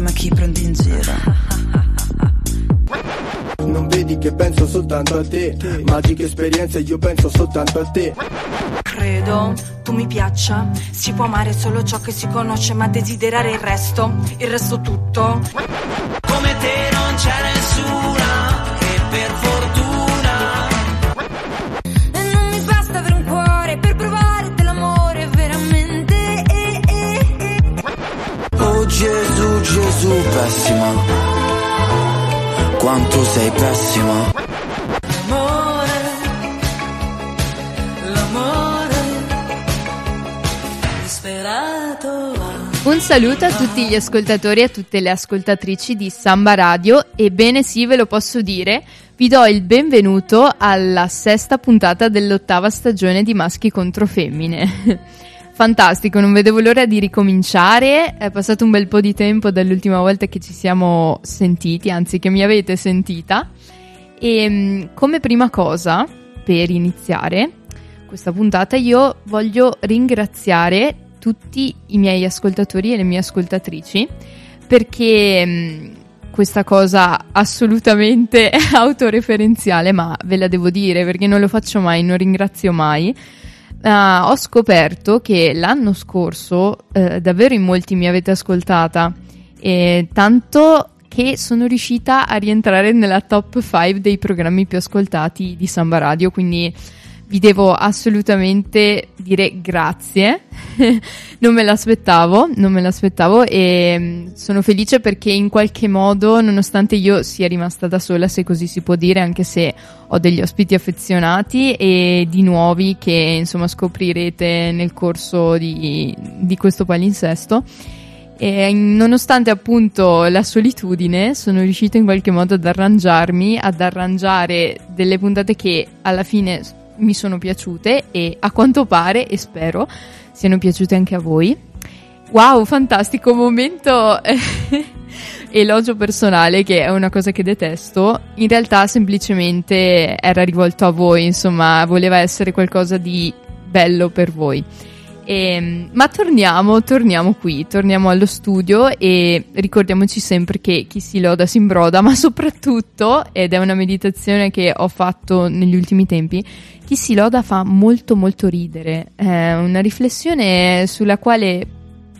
fai, ma chi prendi in giro? Non vedi che penso soltanto a te. Magiche esperienze, io penso soltanto a te. Credo tu mi piaccia. Si può amare solo ciò che si conosce Ma desiderare il resto, il resto tutto Gesù, pessima. Quanto sei pessima. L'amore L'amore Disperato Un saluto a tutti gli ascoltatori e a tutte le ascoltatrici di Samba Radio. Ebbene sì, ve lo posso dire, vi do il benvenuto alla sesta puntata dell'ottava stagione di Maschi contro Femmine. Fantastico, non vedevo l'ora di ricominciare. È passato un bel po' di tempo dall'ultima volta che ci siamo sentiti, anzi che mi avete sentita. E mm, come prima cosa, per iniziare questa puntata, io voglio ringraziare tutti i miei ascoltatori e le mie ascoltatrici perché mm, questa cosa assolutamente autoreferenziale, ma ve la devo dire perché non lo faccio mai, non ringrazio mai. Ah, ho scoperto che l'anno scorso eh, davvero in molti mi avete ascoltata e tanto che sono riuscita a rientrare nella top 5 dei programmi più ascoltati di Samba Radio, quindi vi devo assolutamente dire grazie. non me l'aspettavo, non me l'aspettavo e mm, sono felice perché in qualche modo, nonostante io sia rimasta da sola, se così si può dire, anche se ho degli ospiti affezionati e di nuovi che insomma scoprirete nel corso di, di questo palinsesto. E nonostante appunto la solitudine, sono riuscita in qualche modo ad arrangiarmi, ad arrangiare delle puntate che alla fine mi sono piaciute e a quanto pare e spero siano piaciute anche a voi. Wow, fantastico momento eh, elogio personale che è una cosa che detesto. In realtà semplicemente era rivolto a voi, insomma, voleva essere qualcosa di bello per voi. Ehm, ma torniamo, torniamo qui, torniamo allo studio e ricordiamoci sempre che chi si loda si imbroda, ma soprattutto, ed è una meditazione che ho fatto negli ultimi tempi, chi si loda fa molto molto ridere. È una riflessione sulla quale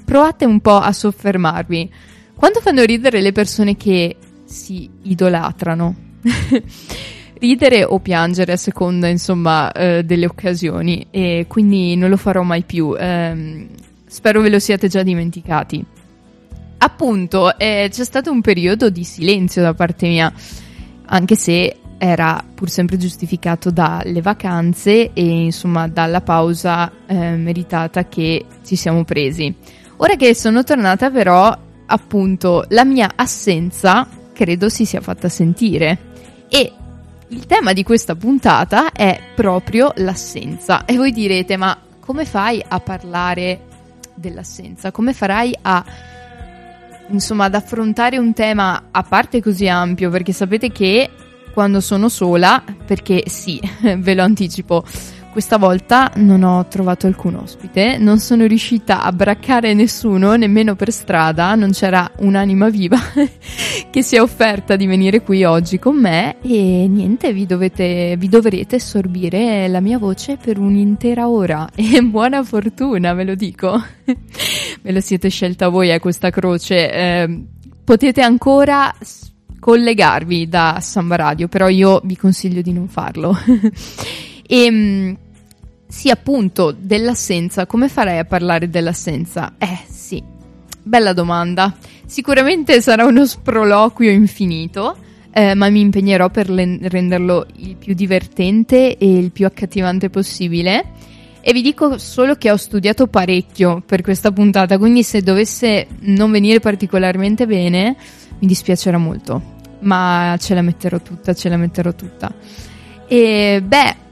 provate un po' a soffermarvi. Quando fanno ridere le persone che si idolatrano? ridere o piangere a seconda, insomma, eh, delle occasioni e quindi non lo farò mai più. Ehm, spero ve lo siate già dimenticati. Appunto, eh, c'è stato un periodo di silenzio da parte mia, anche se era pur sempre giustificato dalle vacanze e insomma dalla pausa eh, meritata che ci siamo presi. Ora che sono tornata però, appunto, la mia assenza credo si sia fatta sentire e il tema di questa puntata è proprio l'assenza. E voi direte, ma come fai a parlare dell'assenza? Come farai a insomma ad affrontare un tema a parte così ampio? Perché sapete che quando sono sola, perché sì, ve lo anticipo, questa volta non ho trovato alcun ospite, non sono riuscita a braccare nessuno, nemmeno per strada, non c'era un'anima viva che si è offerta di venire qui oggi con me e niente, vi, dovete, vi dovrete assorbire la mia voce per un'intera ora e buona fortuna, ve lo dico. ve lo siete scelta voi a eh, questa croce. Eh, potete ancora collegarvi da Samba Radio, però io vi consiglio di non farlo. E sì, appunto, dell'assenza. Come farei a parlare dell'assenza? Eh, sì. Bella domanda. Sicuramente sarà uno sproloquio infinito, eh, ma mi impegnerò per le- renderlo il più divertente e il più accattivante possibile. E vi dico solo che ho studiato parecchio per questa puntata, quindi se dovesse non venire particolarmente bene, mi dispiacerà molto. Ma ce la metterò tutta, ce la metterò tutta. E beh,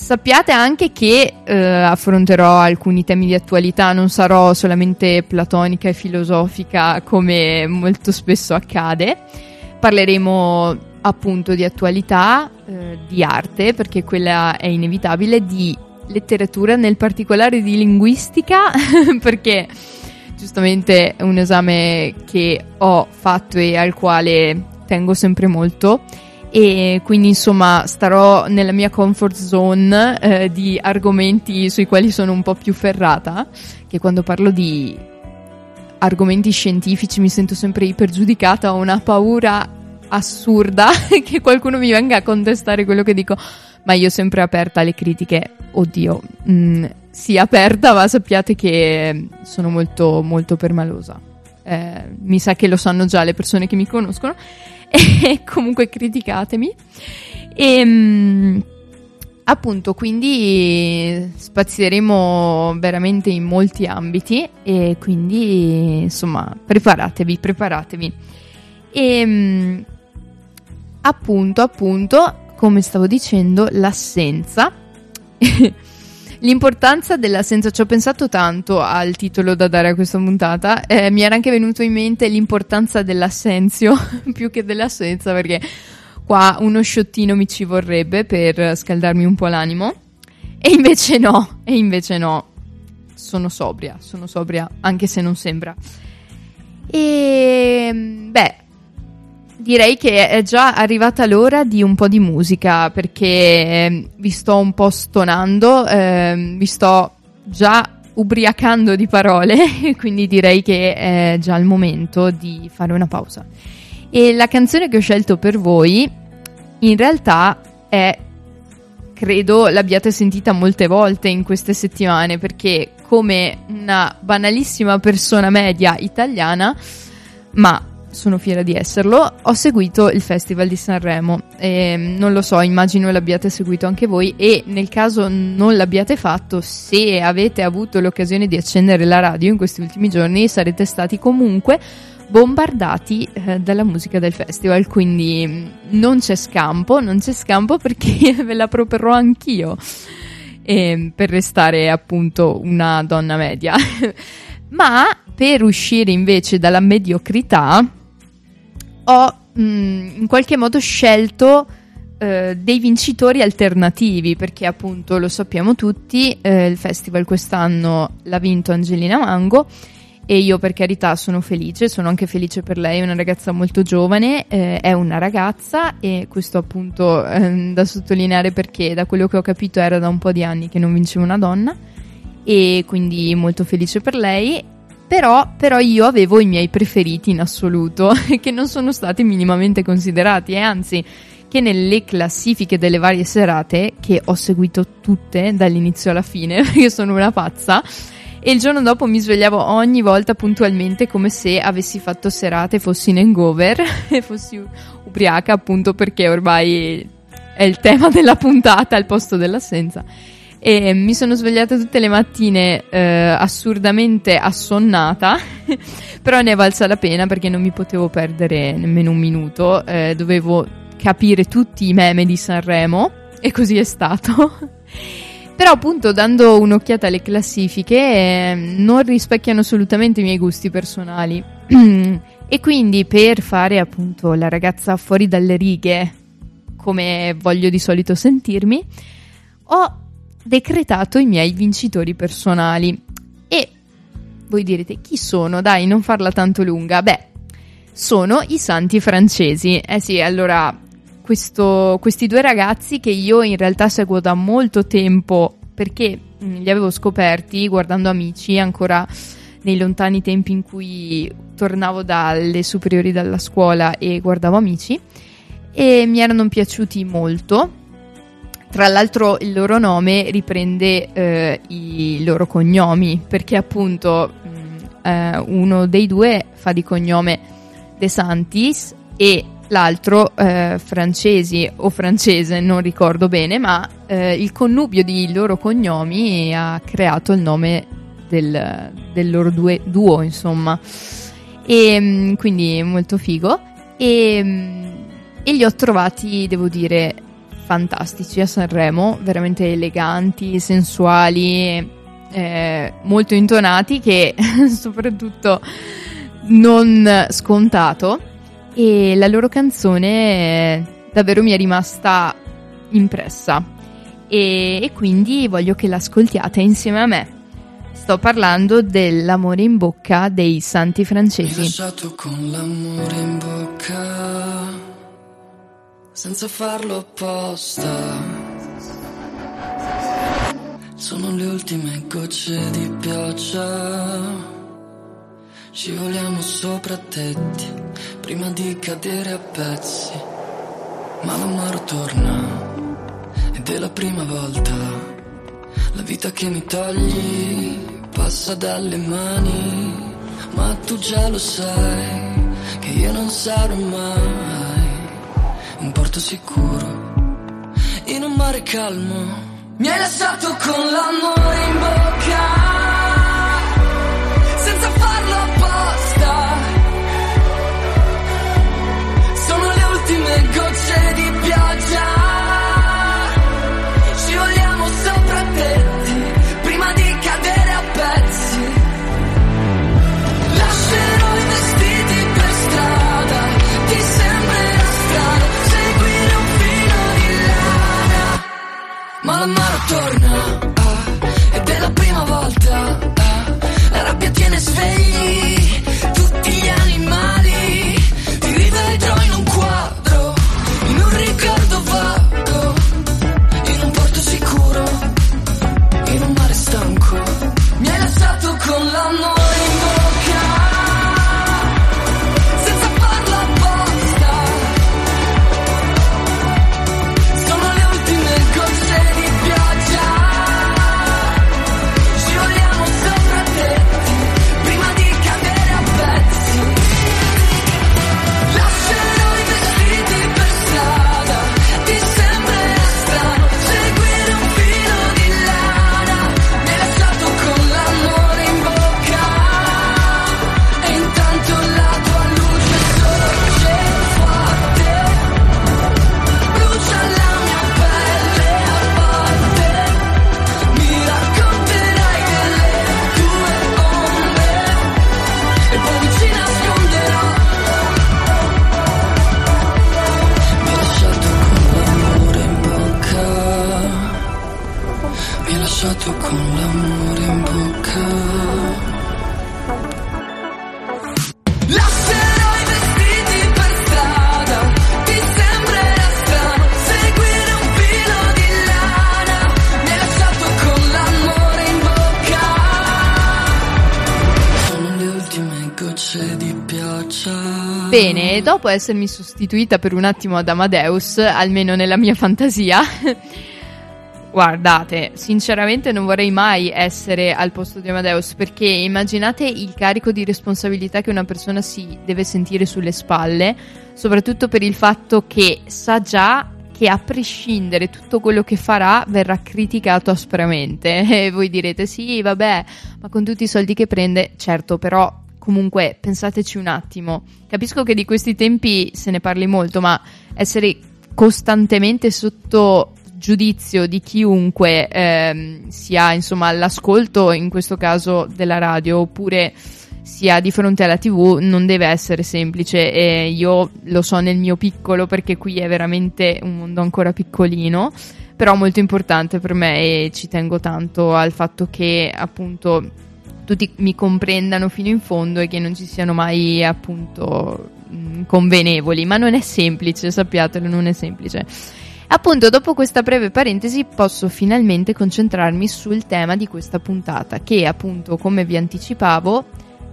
sappiate anche che eh, affronterò alcuni temi di attualità, non sarò solamente platonica e filosofica come molto spesso accade. Parleremo appunto di attualità, eh, di arte, perché quella è inevitabile, di letteratura, nel particolare di linguistica, perché giustamente è un esame che ho fatto e al quale tengo sempre molto e quindi insomma starò nella mia comfort zone eh, di argomenti sui quali sono un po' più ferrata, che quando parlo di argomenti scientifici mi sento sempre ipergiudicata, ho una paura assurda che qualcuno mi venga a contestare quello che dico, ma io sempre aperta alle critiche. Oddio, mh, sì, aperta, ma sappiate che sono molto, molto permalosa. Eh, mi sa che lo sanno già le persone che mi conoscono comunque criticatemi. E mh, appunto, quindi spazieremo veramente in molti ambiti e quindi insomma, preparatevi, preparatevi. E mh, appunto, appunto, come stavo dicendo, l'assenza. L'importanza dell'assenza, ci ho pensato tanto al titolo da dare a questa puntata, eh, mi era anche venuto in mente l'importanza dell'assenzio più che dell'assenza perché qua uno sciottino mi ci vorrebbe per scaldarmi un po' l'animo e invece no, e invece no, sono sobria, sono sobria anche se non sembra. E beh, direi che è già arrivata l'ora di un po' di musica perché eh, vi sto un po' stonando, eh, vi sto già ubriacando di parole, quindi direi che è già il momento di fare una pausa. E la canzone che ho scelto per voi in realtà è, credo l'abbiate sentita molte volte in queste settimane perché come una banalissima persona media italiana, ma sono fiera di esserlo, ho seguito il Festival di Sanremo. E, non lo so, immagino l'abbiate seguito anche voi e nel caso non l'abbiate fatto, se avete avuto l'occasione di accendere la radio in questi ultimi giorni, sarete stati comunque bombardati eh, dalla musica del festival, quindi mm, non c'è scampo, non c'è scampo perché ve la proporrò anch'io eh, per restare appunto una donna media. Ma per uscire invece dalla mediocrità ho mh, mm, in qualche modo scelto eh, dei vincitori alternativi perché appunto lo sappiamo tutti, eh, il festival quest'anno l'ha vinto Angelina Mango e io per carità sono felice, sono anche felice per lei, è una ragazza molto giovane, eh, è una ragazza e questo appunto eh, da sottolineare perché da quello che ho capito era da un po' di anni che non vinceva una donna e quindi molto felice per lei. Però, però io avevo i miei preferiti in assoluto che non sono stati minimamente considerati e anzi che nelle classifiche delle varie serate che ho seguito tutte dall'inizio alla fine perché sono una pazza e il giorno dopo mi svegliavo ogni volta puntualmente come se avessi fatto serate, fossi in hangover e fossi ubriaca appunto perché ormai è il tema della puntata al posto dell'assenza. E mi sono svegliata tutte le mattine eh, assurdamente assonnata, però ne è valsa la pena perché non mi potevo perdere nemmeno un minuto, eh, dovevo capire tutti i meme di Sanremo e così è stato. Però appunto dando un'occhiata alle classifiche eh, non rispecchiano assolutamente i miei gusti personali. e quindi per fare appunto la ragazza fuori dalle righe, come voglio di solito sentirmi, ho decretato i miei vincitori personali. E voi direte chi sono? Dai, non farla tanto lunga. Beh, sono i santi francesi. Eh sì, allora questo, questi due ragazzi che io in realtà seguo da molto tempo perché mm, li avevo scoperti guardando amici ancora nei lontani tempi in cui tornavo dalle superiori dalla scuola e guardavo amici e mi erano piaciuti molto. Tra l'altro il loro nome riprende eh, i loro cognomi perché appunto mh, mm, eh, uno dei due fa di cognome De Santis e l'altro eh, francesi o francese, non ricordo bene, ma eh, il connubio di loro cognomi ha creato il nome del, del loro due, duo, insomma. E mm, quindi molto figo. E, mm, e li ho trovati, devo dire, fantastici a Sanremo, veramente eleganti, sensuali, eh, molto intonati, che soprattutto non scontato e la loro canzone davvero mi è rimasta impressa. e, e quindi voglio che l'ascoltiate insieme a me. Sto parlando dell'amore in bocca dei santi francesi. lasciato con l'amore in bocca, senza farlo apposta. Sono le ultime gocce di pioggia. Scivoliamo sopra tetti prima di cadere a pezzi. Ma l'amaro torna ed è la prima volta. La vita che mi togli passa dalle mani, ma tu già lo sai che io non sarò mai un porto sicuro in un mare calmo. Mi hai lasciato con l'amore in bocca, l'amaro torna, ah, ed è la prima volta, ah, la rabbia tiene svegli dopo essermi sostituita per un attimo ad Amadeus, almeno nella mia fantasia, guardate, sinceramente non vorrei mai essere al posto di Amadeus perché immaginate il carico di responsabilità che una persona si deve sentire sulle spalle, soprattutto per il fatto che sa già che a prescindere tutto quello che farà verrà criticato aspramente. E voi direte sì, vabbè, ma con tutti i soldi che prende, certo, però comunque pensateci un attimo. Capisco che di questi tempi se ne parli molto, ma essere costantemente sotto giudizio di chiunque ehm, sia insomma all'ascolto, in questo caso della radio, oppure sia di fronte alla tv non deve essere semplice e io lo so nel mio piccolo perché qui è veramente un mondo ancora piccolino però molto importante per me e ci tengo tanto al fatto che appunto tutti mi comprendano fino in fondo e che non ci siano mai appunto mh, convenevoli ma non è semplice sappiatelo non è semplice Appunto, dopo questa breve parentesi posso finalmente concentrarmi sul tema di questa puntata, che appunto, come vi anticipavo,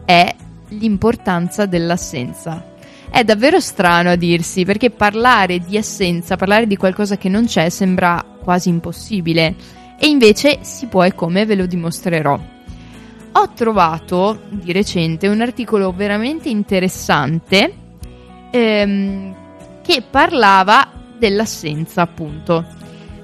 è l'importanza dell'assenza. È davvero strano a dirsi, perché parlare di assenza, parlare di qualcosa che non c'è, sembra quasi impossibile. E invece si può e come ve lo dimostrerò. Ho trovato di recente un articolo veramente interessante ehm, che parlava dell'assenza, appunto.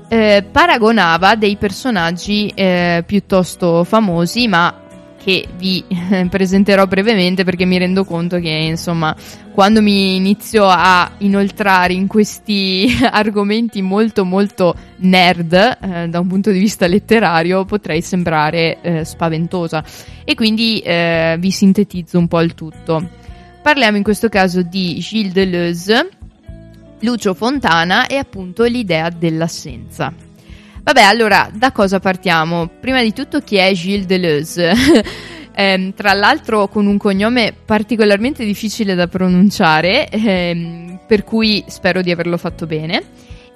Eh, paragonava dei personaggi eh, piuttosto famosi, ma che vi presenterò brevemente perché mi rendo conto che, insomma, quando mi inizio a inoltrare in questi argomenti molto molto nerd eh, da un punto di vista letterario potrei sembrare eh, spaventosa e quindi eh, vi sintetizzo un po' il tutto. Parliamo in questo caso di Gilles Deleuze, Lucio Fontana e appunto l'idea dell'assenza. Vabbè, allora, da cosa partiamo? Prima di tutto chi è Gilles Deleuze? Ehm, tra l'altro con un cognome particolarmente difficile da pronunciare, ehm, per cui spero di averlo fatto bene.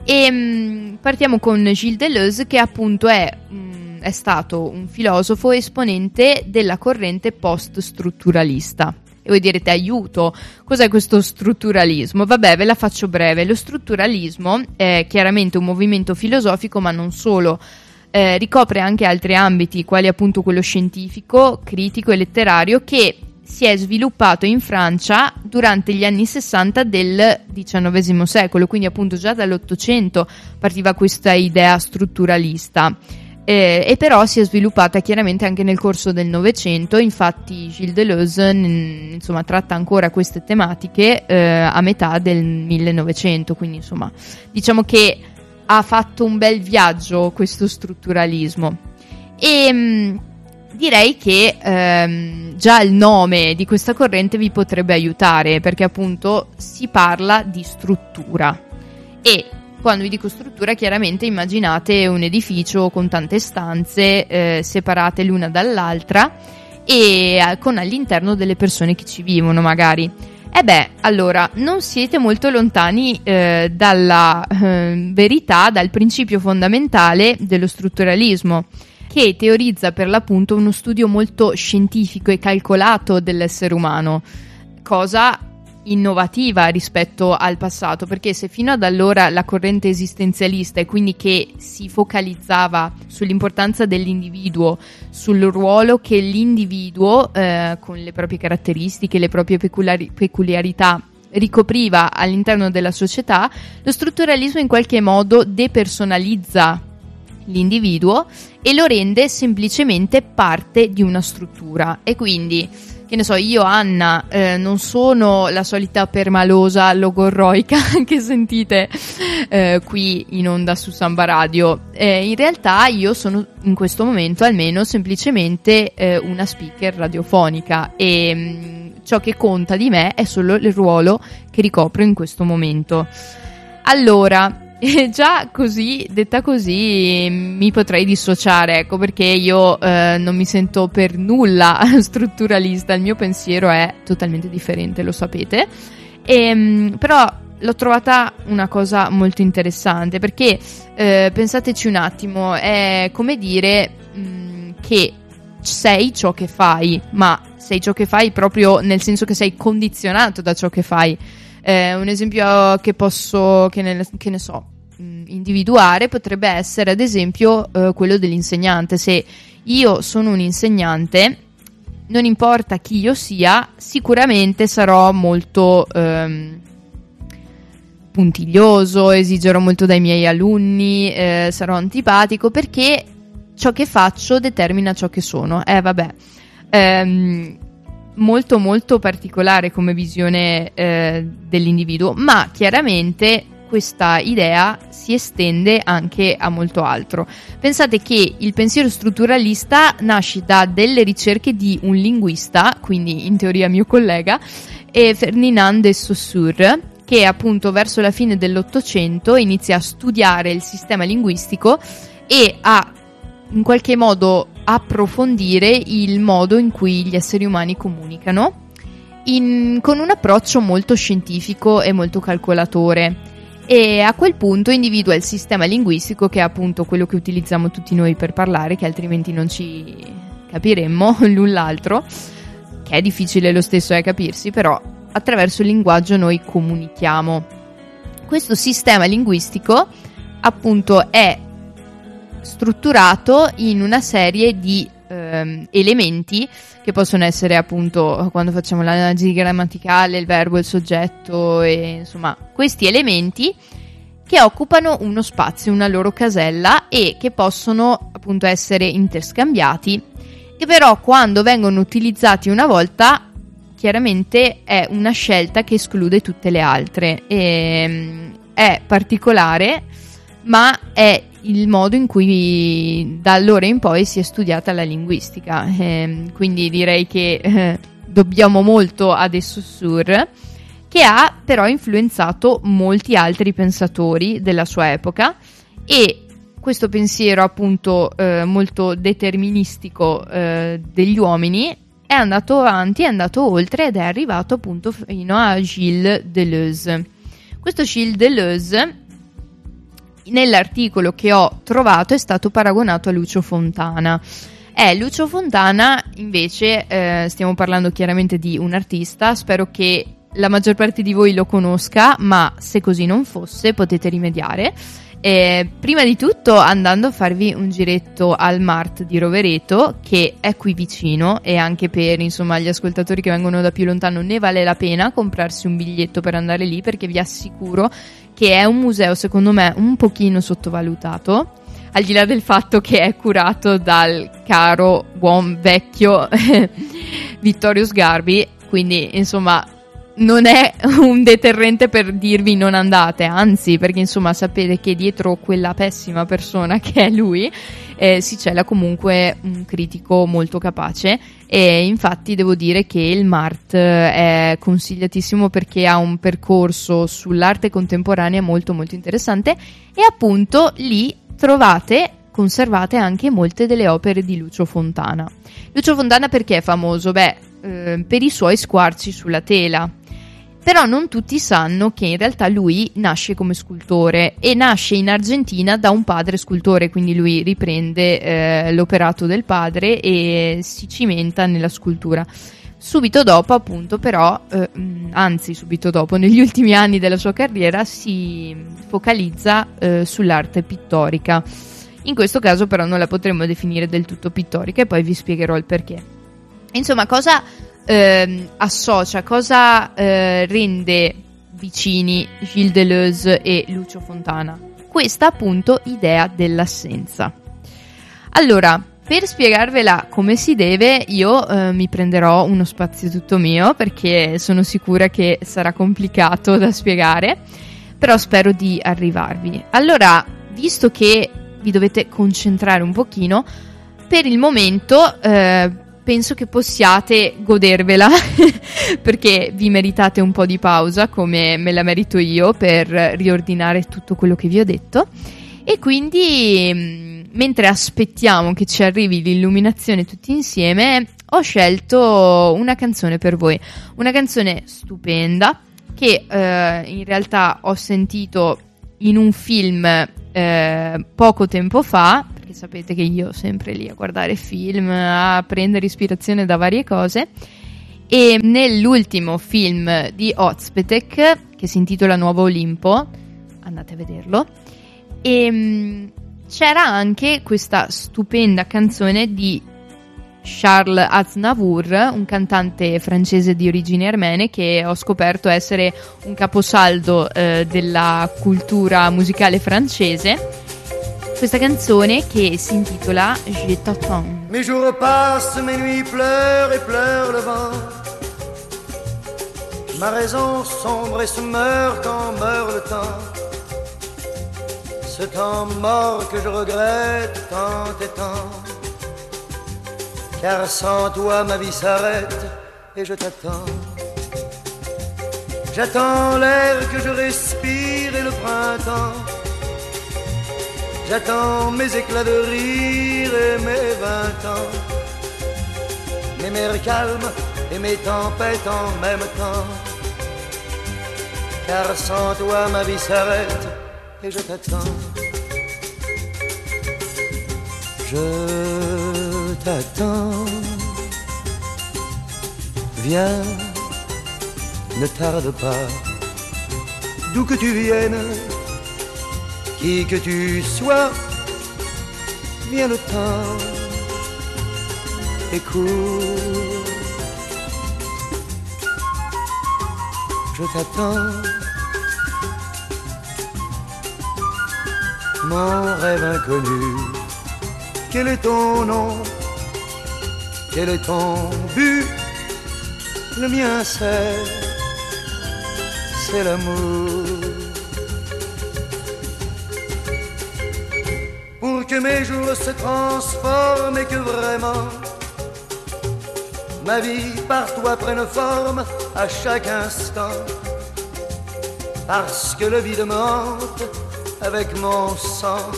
E ehm, partiamo con Gilles Deleuze, che appunto è, mh, mm, è stato un filosofo esponente della corrente post-strutturalista. E voi direte aiuto, cos'è questo strutturalismo? Vabbè, ve la faccio breve. Lo strutturalismo è chiaramente un movimento filosofico, ma non solo. Eh, ricopre anche altri ambiti, quali appunto quello scientifico, critico e letterario, che si è sviluppato in Francia durante gli anni 60 del XIX secolo, quindi appunto già dall'Ottocento partiva questa idea strutturalista eh, e però si è sviluppata chiaramente anche nel corso del Novecento, infatti Gilles Deleuze insomma, tratta ancora queste tematiche eh, a metà del 1900, quindi insomma diciamo che ha fatto un bel viaggio questo strutturalismo. E mh, mm, direi che ehm, già il nome di questa corrente vi potrebbe aiutare perché appunto si parla di struttura. E quando vi dico struttura, chiaramente immaginate un edificio con tante stanze eh, separate l'una dall'altra e eh, con all'interno delle persone che ci vivono, magari. E beh, allora, non siete molto lontani eh, dalla eh, verità, dal principio fondamentale dello strutturalismo, che teorizza per l'appunto uno studio molto scientifico e calcolato dell'essere umano, cosa innovativa rispetto al passato, perché se fino ad allora la corrente esistenzialista e quindi che si focalizzava sull'importanza dell'individuo, sul ruolo che l'individuo eh, con le proprie caratteristiche, le proprie peculiari- peculiarità ricopriva all'interno della società, lo strutturalismo in qualche modo depersonalizza l'individuo e lo rende semplicemente parte di una struttura. E quindi che ne so, io Anna eh, non sono la solita permalosa logorroica che sentite eh, qui in onda su Samba Radio. Eh, in realtà io sono in questo momento almeno semplicemente eh, una speaker radiofonica e mh, mm, ciò che conta di me è solo il ruolo che ricopro in questo momento. Allora, e già così, detta così, mi potrei dissociare, ecco perché io eh, non mi sento per nulla strutturalista, il mio pensiero è totalmente differente, lo sapete. E, ehm, però l'ho trovata una cosa molto interessante perché eh, pensateci un attimo, è come dire mh, mm, che sei ciò che fai, ma sei ciò che fai proprio nel senso che sei condizionato da ciò che fai. Eh, un esempio che posso, che ne, che ne so, individuare potrebbe essere ad esempio eh, quello dell'insegnante. Se io sono un insegnante, non importa chi io sia, sicuramente sarò molto ehm, puntiglioso, esigerò molto dai miei alunni, eh, sarò antipatico perché ciò che faccio determina ciò che sono. Eh vabbè. Ehm, molto molto particolare come visione eh, dell'individuo, ma chiaramente questa idea si estende anche a molto altro. Pensate che il pensiero strutturalista nasce da delle ricerche di un linguista, quindi in teoria mio collega, Ferdinand de Saussure, che appunto verso la fine dell'Ottocento inizia a studiare il sistema linguistico e a in qualche modo approfondire il modo in cui gli esseri umani comunicano in, con un approccio molto scientifico e molto calcolatore. E a quel punto individua il sistema linguistico che è appunto quello che utilizziamo tutti noi per parlare che altrimenti non ci capiremmo l'un l'altro che è difficile lo stesso è capirsi però attraverso il linguaggio noi comunichiamo. Questo sistema linguistico appunto è strutturato in una serie di ehm, elementi che possono essere appunto quando facciamo l'analisi grammaticale, il verbo, il soggetto e insomma questi elementi che occupano uno spazio, una loro casella e che possono appunto essere interscambiati che però quando vengono utilizzati una volta chiaramente è una scelta che esclude tutte le altre. E, ehm, è particolare ma è il modo in cui da allora in poi si è studiata la linguistica. Eh, quindi direi che eh, dobbiamo molto a De Saussure, che ha però influenzato molti altri pensatori della sua epoca e questo pensiero appunto eh, molto deterministico eh, degli uomini è andato avanti, è andato oltre ed è arrivato appunto fino a Gilles Deleuze. Questo Gilles Deleuze nell'articolo che ho trovato è stato paragonato a Lucio Fontana. È Lucio Fontana, invece, eh, stiamo parlando chiaramente di un artista, spero che la maggior parte di voi lo conosca, ma se così non fosse potete rimediare. Eh, prima di tutto andando a farvi un giretto al Mart di Rovereto che è qui vicino e anche per insomma gli ascoltatori che vengono da più lontano ne vale la pena comprarsi un biglietto per andare lì perché vi assicuro che è un museo secondo me un pochino sottovalutato al di là del fatto che è curato dal caro buon vecchio Vittorio Sgarbi quindi insomma non è un deterrente per dirvi non andate, anzi, perché insomma sapete che dietro quella pessima persona che è lui eh, si cela comunque un critico molto capace e infatti devo dire che il MART eh, è consigliatissimo perché ha un percorso sull'arte contemporanea molto molto interessante e appunto lì trovate conservate anche molte delle opere di Lucio Fontana. Lucio Fontana perché è famoso? Beh, eh, per i suoi squarci sulla tela. Però non tutti sanno che in realtà lui nasce come scultore e nasce in Argentina da un padre scultore, quindi lui riprende eh, l'operato del padre e si cimenta nella scultura. Subito dopo, appunto, però, eh, anzi, subito dopo, negli ultimi anni della sua carriera, si focalizza eh, sull'arte pittorica. In questo caso, però, non la potremmo definire del tutto pittorica e poi vi spiegherò il perché. Insomma, cosa eh, associa, cosa eh, rende vicini Gilles Deleuze e Lucio Fontana? Questa appunto idea dell'assenza. Allora, per spiegarvela come si deve, io eh, mi prenderò uno spazio tutto mio perché sono sicura che sarà complicato da spiegare, però spero di arrivarvi. Allora, visto che vi dovete concentrare un pochino, per il momento eh, penso che possiate godervela perché vi meritate un po' di pausa come me la merito io per riordinare tutto quello che vi ho detto. E quindi mm, mentre aspettiamo che ci arrivi l'illuminazione tutti insieme ho scelto una canzone per voi. Una canzone stupenda che eh, in realtà ho sentito in un film eh, poco tempo fa perché sapete che io sempre lì a guardare film, a prendere ispirazione da varie cose. E nell'ultimo film di Ozpetek, che si intitola Nuovo Olimpo, andate a vederlo, e, um, c'era anche questa stupenda canzone di Charles Aznavour, un cantante francese di origini armene che ho scoperto essere un caposaldo eh, della cultura musicale francese questa canzone che si intitola Je t'attends. Mes jours passent, mes nuits pleurent et pleurent le vent. Ma raison sombre et se meurt quand meurt le temps. Ce temps mort que je regrette tant et tant. Car sans toi ma vie s'arrête et je t'attends. J'attends l'air que je respire et le printemps. J'attends mes éclats de rire et mes vingt ans, mes mers calmes et mes tempêtes en même temps. Car sans toi ma vie s'arrête et je t'attends. Je t'attends. Viens, ne tarde pas, d'où que tu viennes qui que tu sois, viens le temps et. Je t'attends, mon rêve inconnu. Quel est ton nom? Quel est ton but? Le mien c'est, c'est l'amour. Mes jours se transforment et que vraiment ma vie par toi prenne forme à chaque instant. Parce que le vide monte avec mon sang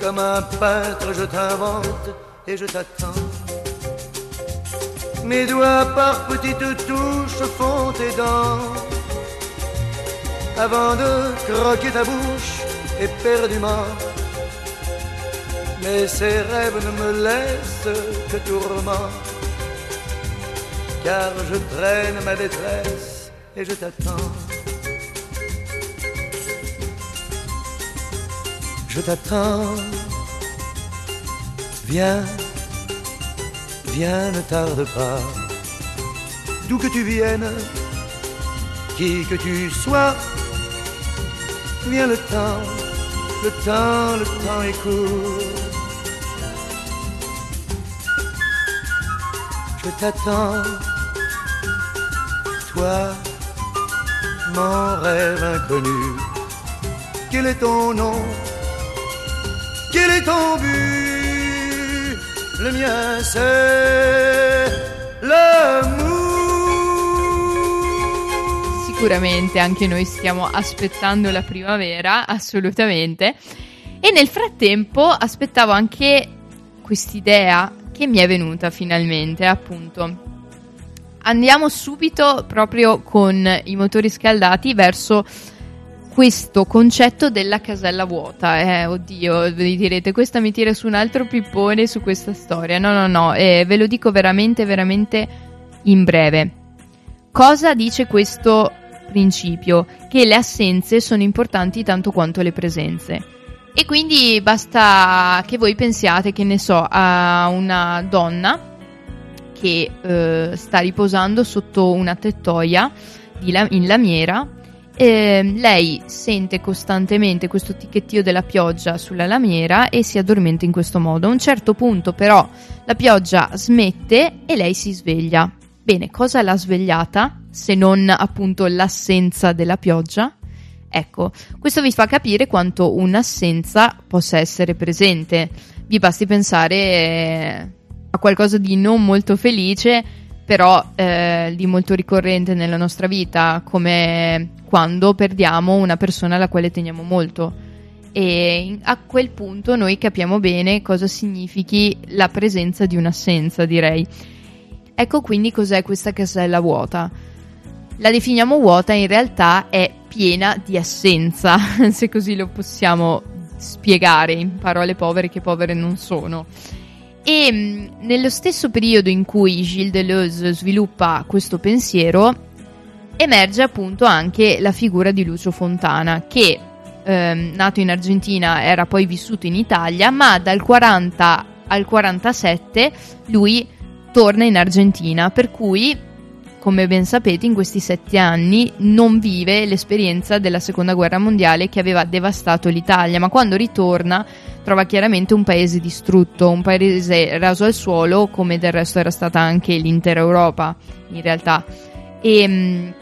Comme un peintre, je t'invente et je t'attends. Mes doigts par petites touches font tes dents. Avant de croquer ta bouche éperdument. Mais ces rêves ne me laissent que tourment. Car je traîne ma détresse et je t'attends. Je t'attends. Viens, viens, ne tarde pas. D'où que tu viennes, qui que tu sois, viens le temps, le temps, le temps est court. Je t'attends, toi, mon rêve inconnu. Quel est ton nom Quel est ton but Le mien c'est l'amour. Sicuramente anche noi stiamo aspettando la primavera, assolutamente. E nel frattempo aspettavo anche quest'idea che mi è venuta finalmente, appunto. Andiamo subito proprio con i motori scaldati verso questo concetto della casella vuota. Eh, oddio, vi direte, questa mi tira su un altro pippone su questa storia. No, no, no, eh, ve lo dico veramente, veramente in breve. Cosa dice questo principio? Che le assenze sono importanti tanto quanto le presenze. E quindi basta che voi pensiate, che ne so, a una donna che eh, sta riposando sotto una tettoia la- in lamiera. Eh, lei sente costantemente questo ticchettio della pioggia sulla lamiera e si addormenta in questo modo. A un certo punto, però, la pioggia smette e lei si sveglia. Bene, cosa l'ha svegliata se non appunto l'assenza della pioggia? Ecco, questo vi fa capire quanto un'assenza possa essere presente. Vi basti pensare eh, a qualcosa di non molto felice, però eh, di molto ricorrente nella nostra vita, come quando perdiamo una persona alla quale teniamo molto. E a quel punto noi capiamo bene cosa significhi la presenza di un'assenza, direi. Ecco quindi cos'è questa casella vuota. La definiamo vuota, in realtà è piena di assenza, se così lo possiamo spiegare in parole povere che povere non sono. E mh, nello stesso periodo in cui Gilles Deleuze sviluppa questo pensiero, emerge appunto anche la figura di Lucio Fontana, che ehm, nato in Argentina era poi vissuto in Italia, ma dal 40 al 47 lui torna in Argentina, per cui come ben sapete, in questi sette anni non vive l'esperienza della seconda guerra mondiale che aveva devastato l'Italia, ma quando ritorna trova chiaramente un paese distrutto, un paese raso al suolo, come del resto era stata anche l'intera Europa, in realtà, e mh,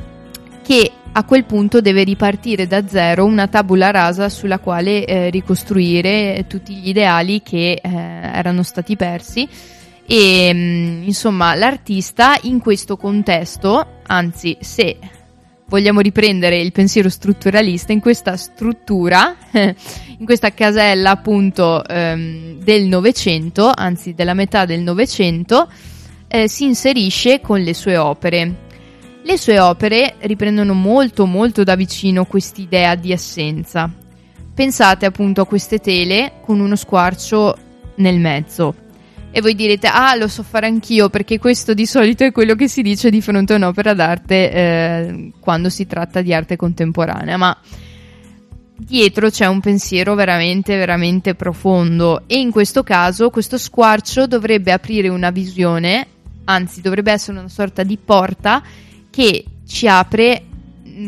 che a quel punto deve ripartire da zero una tabula rasa sulla quale eh, ricostruire tutti gli ideali che eh, erano stati persi e mh, insomma, l'artista in questo contesto, anzi, se vogliamo riprendere il pensiero strutturalista, in questa struttura, in questa casella appunto ehm, del Novecento, anzi della metà del Novecento, eh, si inserisce con le sue opere. Le sue opere riprendono molto molto da vicino quest'idea di assenza. Pensate appunto a queste tele con uno squarcio nel mezzo. E voi direte, ah, lo so fare anch'io, perché questo di solito è quello che si dice di fronte a un'opera d'arte eh, quando si tratta di arte contemporanea, ma dietro c'è un pensiero veramente, veramente profondo. E in questo caso questo squarcio dovrebbe aprire una visione, anzi dovrebbe essere una sorta di porta che ci apre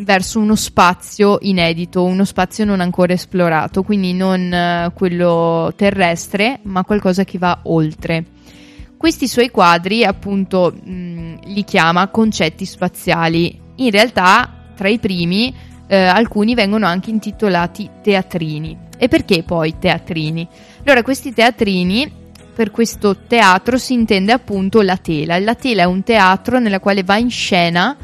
verso uno spazio inedito, uno spazio non ancora esplorato, quindi non eh, quello terrestre, ma qualcosa che va oltre. Questi suoi quadri, appunto, mh, li chiama concetti spaziali. In realtà, tra i primi, eh, alcuni vengono anche intitolati teatrini. E perché poi teatrini? Allora, questi teatrini, per questo teatro si intende appunto la tela. La tela è un teatro nella quale va in scena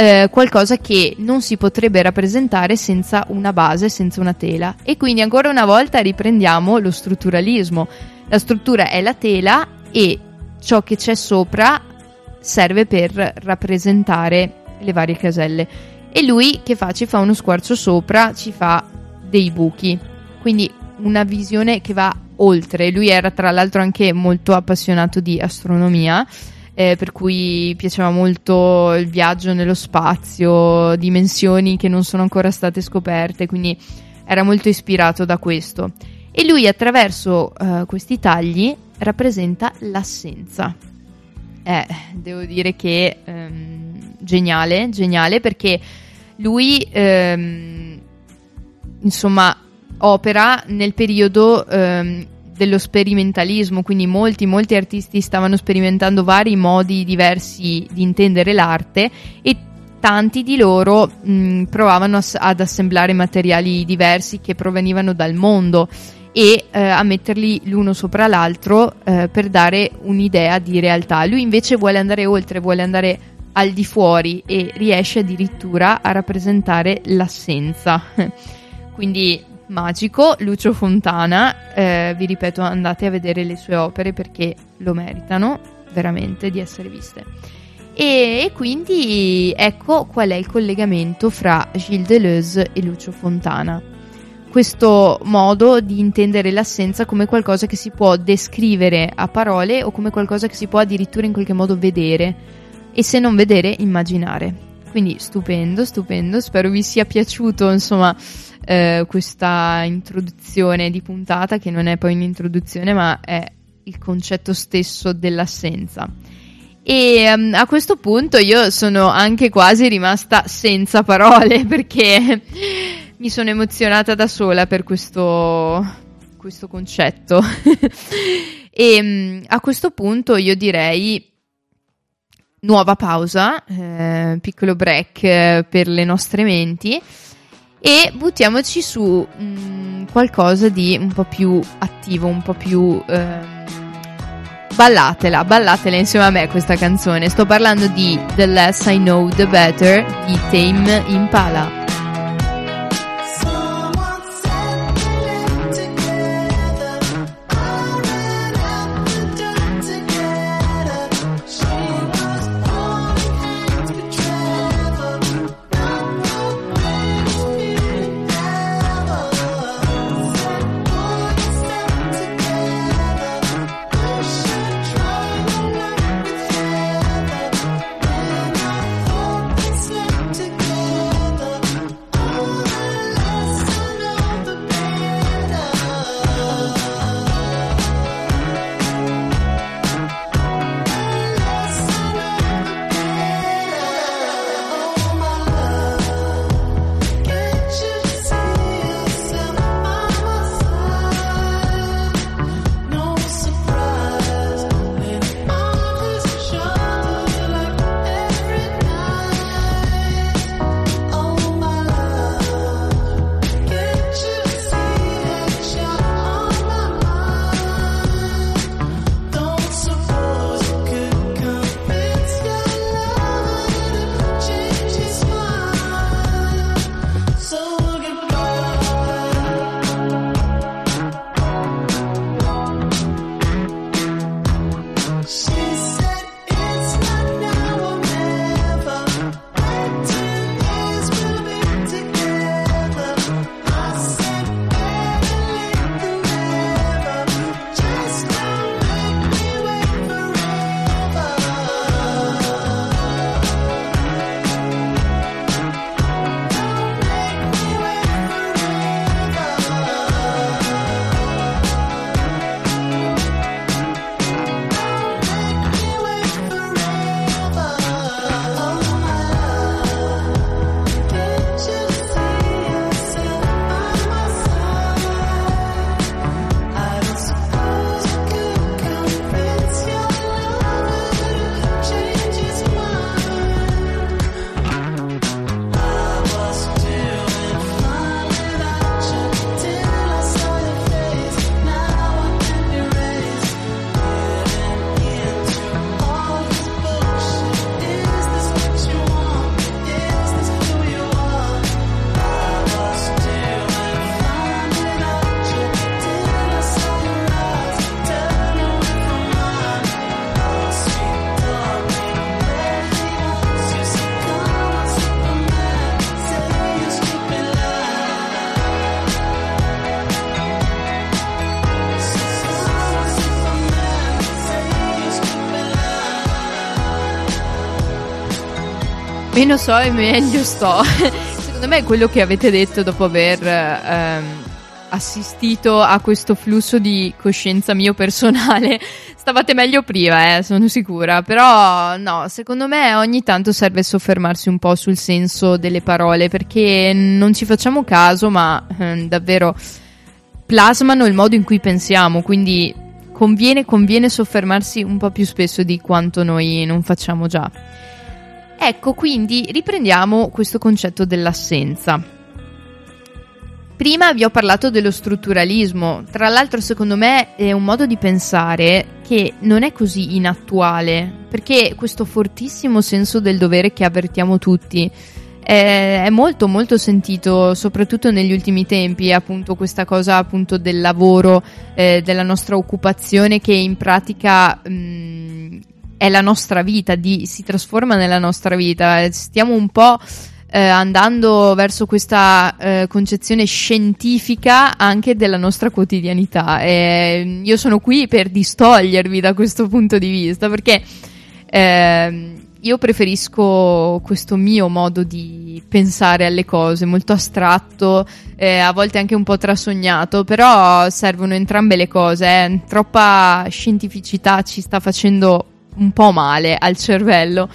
eh, qualcosa che non si potrebbe rappresentare senza una base, senza una tela. E quindi ancora una volta riprendiamo lo strutturalismo. La struttura è la tela e ciò che c'è sopra serve per rappresentare le varie caselle. E lui che fa? Ci fa uno squarcio sopra, ci fa dei buchi. Quindi una visione che va oltre. Lui era tra l'altro anche molto appassionato di astronomia. Eh, per cui piaceva molto il viaggio nello spazio, dimensioni che non sono ancora state scoperte, quindi era molto ispirato da questo. E lui attraverso uh, questi tagli rappresenta l'assenza. Eh, devo dire che um, geniale, geniale perché lui, um, insomma, opera nel periodo um, dello sperimentalismo, quindi molti, molti artisti stavano sperimentando vari modi diversi di intendere l'arte e tanti di loro mh, provavano ass- ad assemblare materiali diversi che provenivano dal mondo e eh, a metterli l'uno sopra l'altro eh, per dare un'idea di realtà. Lui invece vuole andare oltre, vuole andare al di fuori e riesce addirittura a rappresentare l'assenza. Quindi magico, Lucio Fontana, eh, vi ripeto andate a vedere le sue opere perché lo meritano veramente di essere viste. E, e quindi ecco qual è il collegamento fra Gilles Deleuze e Lucio Fontana. Questo modo di intendere l'assenza come qualcosa che si può descrivere a parole o come qualcosa che si può addirittura in qualche modo vedere e se non vedere immaginare. Quindi stupendo, stupendo, spero vi sia piaciuto insomma eh, questa introduzione di puntata che non è poi un'introduzione ma è il concetto stesso dell'assenza. E um, a questo punto io sono anche quasi rimasta senza parole perché mi sono emozionata da sola per questo, questo concetto. e um, a questo punto io direi nuova pausa, eh, piccolo break eh, per le nostre menti e buttiamoci su mh, mm, qualcosa di un po' più attivo, un po' più... Ehm, ballatela, ballatela insieme a me questa canzone. Sto parlando di The Less I Know The Better di Tame Impala. Meno so e meglio sto. Secondo me è quello che avete detto dopo aver ehm, assistito a questo flusso di coscienza mio personale. Stavate meglio prima, eh, sono sicura. Però no, secondo me ogni tanto serve soffermarsi un po' sul senso delle parole perché non ci facciamo caso, ma eh, davvero plasmano il modo in cui pensiamo. Quindi conviene, conviene soffermarsi un po' più spesso di quanto noi non facciamo già. Ecco, quindi riprendiamo questo concetto dell'assenza. Prima vi ho parlato dello strutturalismo, tra l'altro secondo me è un modo di pensare che non è così inattuale, perché questo fortissimo senso del dovere che avvertiamo tutti è, è molto molto sentito, soprattutto negli ultimi tempi, appunto questa cosa appunto del lavoro, eh, della nostra occupazione che in pratica mh, è la nostra vita, di, si trasforma nella nostra vita. Stiamo un po' eh, andando verso questa eh, concezione scientifica anche della nostra quotidianità. E io sono qui per distogliervi da questo punto di vista perché eh, io preferisco questo mio modo di pensare alle cose, molto astratto, eh, a volte anche un po' trasognato, però servono entrambe le cose. Eh. Troppa scientificità ci sta facendo un po' male al cervello.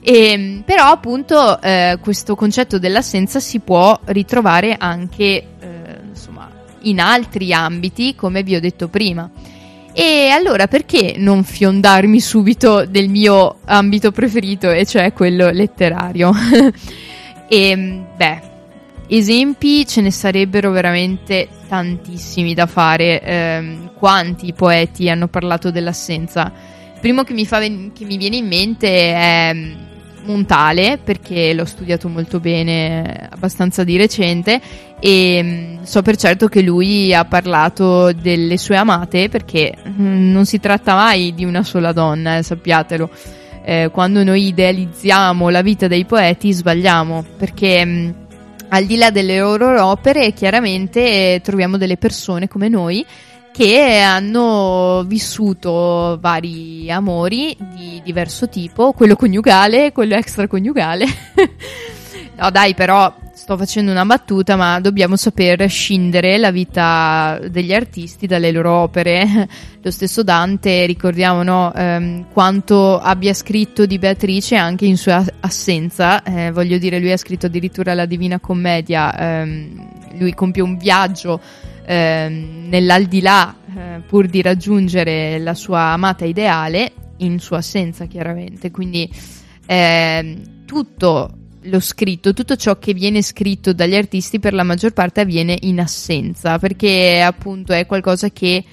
E, però appunto eh, questo concetto dell'assenza si può ritrovare anche eh, insomma, in altri ambiti, come vi ho detto prima. E allora perché non fiondarmi subito del mio ambito preferito, e cioè quello letterario? e beh, esempi ce ne sarebbero veramente tantissimi da fare. Eh, quanti poeti hanno parlato dell'assenza? Il primo che mi, fa, che mi viene in mente è Montale, perché l'ho studiato molto bene, abbastanza di recente, e mm, so per certo che lui ha parlato delle sue amate, perché mm, non si tratta mai di una sola donna, eh, sappiatelo. Eh, quando noi idealizziamo la vita dei poeti sbagliamo, perché mh, mm, al di là delle loro opere chiaramente eh, troviamo delle persone come noi che hanno vissuto vari amori di diverso tipo, quello coniugale, quello extraconiugale. no, dai, però sto facendo una battuta, ma dobbiamo saper scindere la vita degli artisti dalle loro opere. Lo stesso Dante, ricordiamo no, ehm, quanto abbia scritto di Beatrice anche in sua assenza. Eh, voglio dire, lui ha scritto addirittura la Divina Commedia. Ehm, lui compie un viaggio nell'aldilà eh, pur di raggiungere la sua amata ideale in sua assenza chiaramente. Quindi eh, tutto lo scritto, tutto ciò che viene scritto dagli artisti per la maggior parte avviene in assenza perché appunto è qualcosa che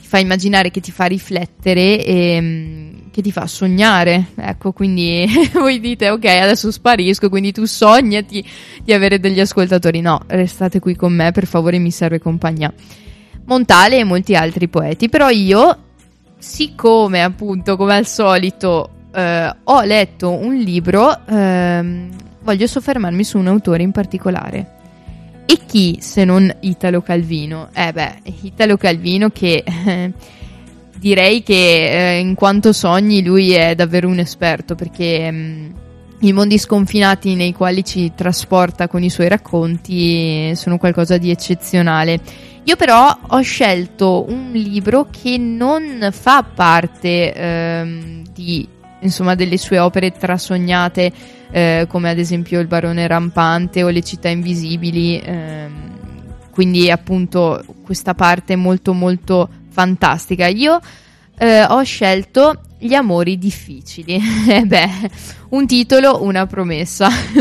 ti fa immaginare, che ti fa riflettere e mm, che ti fa sognare. Ecco, quindi voi dite ok, adesso sparisco, quindi tu sognati di avere degli ascoltatori. No, restate qui con me, per favore, mi serve compagnia. Montale e molti altri poeti, però io, siccome appunto, come al solito, eh, ho letto un libro, eh, voglio soffermarmi su un autore in particolare. E chi se non Italo Calvino? Eh beh, Italo Calvino che... Direi che eh, in quanto sogni lui è davvero un esperto perché mh, mm, i mondi sconfinati nei quali ci trasporta con i suoi racconti sono qualcosa di eccezionale. Io però ho scelto un libro che non fa parte ehm, di, insomma, delle sue opere trasognate, eh, come ad esempio Il barone rampante o Le città invisibili. Ehm, quindi appunto questa parte molto molto fantastica. Io eh, ho scelto Gli amori difficili. Eh beh, un titolo, una promessa.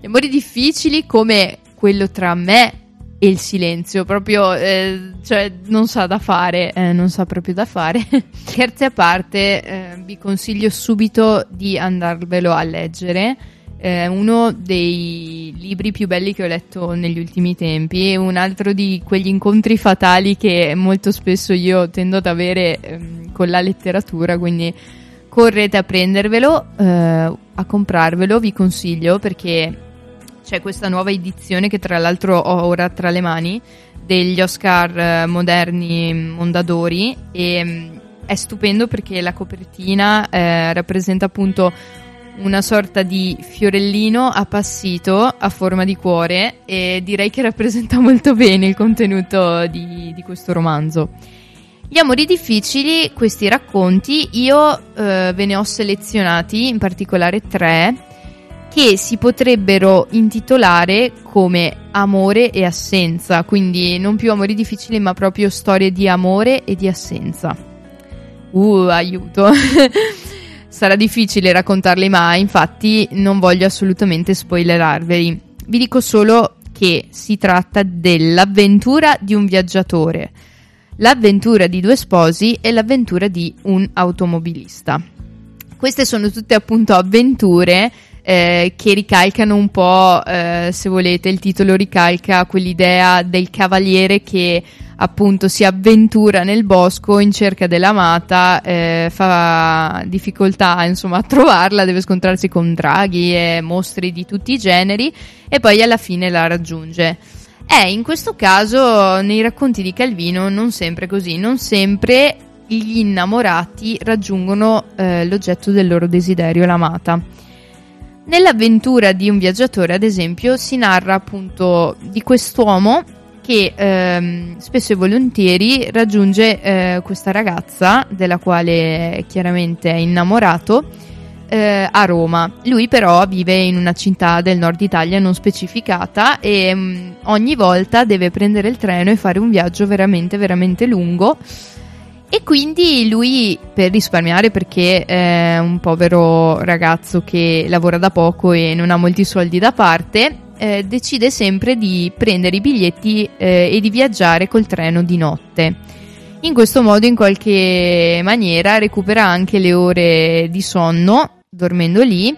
Gli amori difficili come quello tra me e il silenzio, proprio, eh, cioè, non sa da fare, eh, non sa proprio da fare. Scherzi a parte, eh, vi consiglio subito di andarvelo a leggere eh, uno dei libri più belli che ho letto negli ultimi tempi e un altro di quegli incontri fatali che molto spesso io tendo ad avere ehm, con la letteratura, quindi correte a prendervelo, eh, a comprarvelo, vi consiglio perché c'è questa nuova edizione che tra l'altro ho ora tra le mani degli Oscar eh, moderni Mondadori e mm, è stupendo perché la copertina eh, rappresenta appunto una sorta di fiorellino appassito a forma di cuore e direi che rappresenta molto bene il contenuto di, di questo romanzo. Gli amori difficili, questi racconti, io eh, ve ne ho selezionati in particolare tre che si potrebbero intitolare come amore e assenza, quindi non più amori difficili ma proprio storie di amore e di assenza. Uh, aiuto! Sarà difficile raccontarli ma infatti non voglio assolutamente spoilerarveli. Vi dico solo che si tratta dell'avventura di un viaggiatore, l'avventura di due sposi e l'avventura di un automobilista. Queste sono tutte appunto avventure eh, che ricalcano un po', eh, se volete, il titolo ricalca quell'idea del cavaliere che appunto si avventura nel bosco in cerca dell'amata, eh, fa difficoltà insomma a trovarla, deve scontrarsi con draghi e mostri di tutti i generi e poi alla fine la raggiunge. Eh, in questo caso nei racconti di Calvino non sempre così, non sempre gli innamorati raggiungono eh, l'oggetto del loro desiderio, l'amata. Nell'avventura di un viaggiatore, ad esempio, si narra appunto di quest'uomo che ehm, spesso e volentieri raggiunge eh, questa ragazza della quale chiaramente è innamorato eh, a Roma. Lui però vive in una città del nord Italia non specificata e mh, mm, ogni volta deve prendere il treno e fare un viaggio veramente veramente lungo e quindi lui, per risparmiare, perché è un povero ragazzo che lavora da poco e non ha molti soldi da parte, eh, decide sempre di prendere i biglietti eh, e di viaggiare col treno di notte. In questo modo, in qualche maniera, recupera anche le ore di sonno, dormendo lì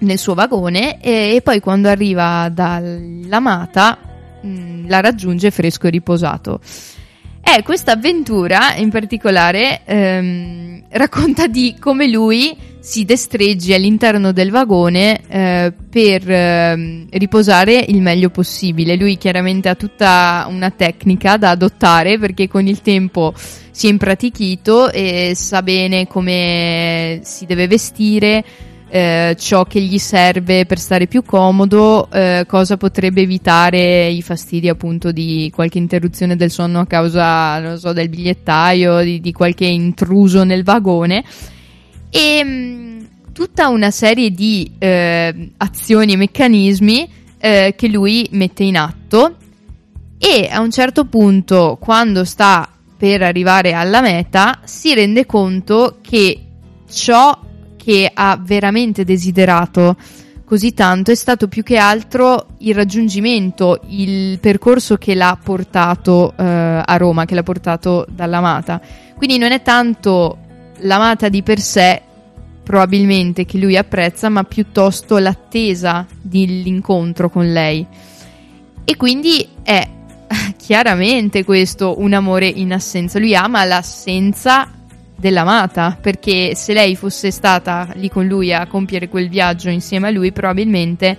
nel suo vagone, e, e poi quando arriva dall'amata mh, mm, la raggiunge fresco e riposato. Eh, questa avventura in particolare ehm, racconta di come lui si destreggi all'interno del vagone eh, per eh, riposare il meglio possibile. Lui chiaramente ha tutta una tecnica da adottare perché con il tempo si è impratichito e sa bene come si deve vestire eh, ciò che gli serve per stare più comodo, eh, cosa potrebbe evitare i fastidi appunto di qualche interruzione del sonno a causa, non so, del bigliettaio, di, di qualche intruso nel vagone. E mh, mm, tutta una serie di eh, azioni e meccanismi eh, che lui mette in atto. E a un certo punto quando sta per arrivare alla meta si rende conto che ciò che ha veramente desiderato così tanto è stato più che altro il raggiungimento, il percorso che l'ha portato eh, a Roma, che l'ha portato dall'amata. Quindi non è tanto l'amata di per sé probabilmente che lui apprezza, ma piuttosto l'attesa dell'incontro con lei. E quindi è chiaramente questo un amore in assenza. Lui ama l'assenza dell'amata, perché se lei fosse stata lì con lui a compiere quel viaggio insieme a lui, probabilmente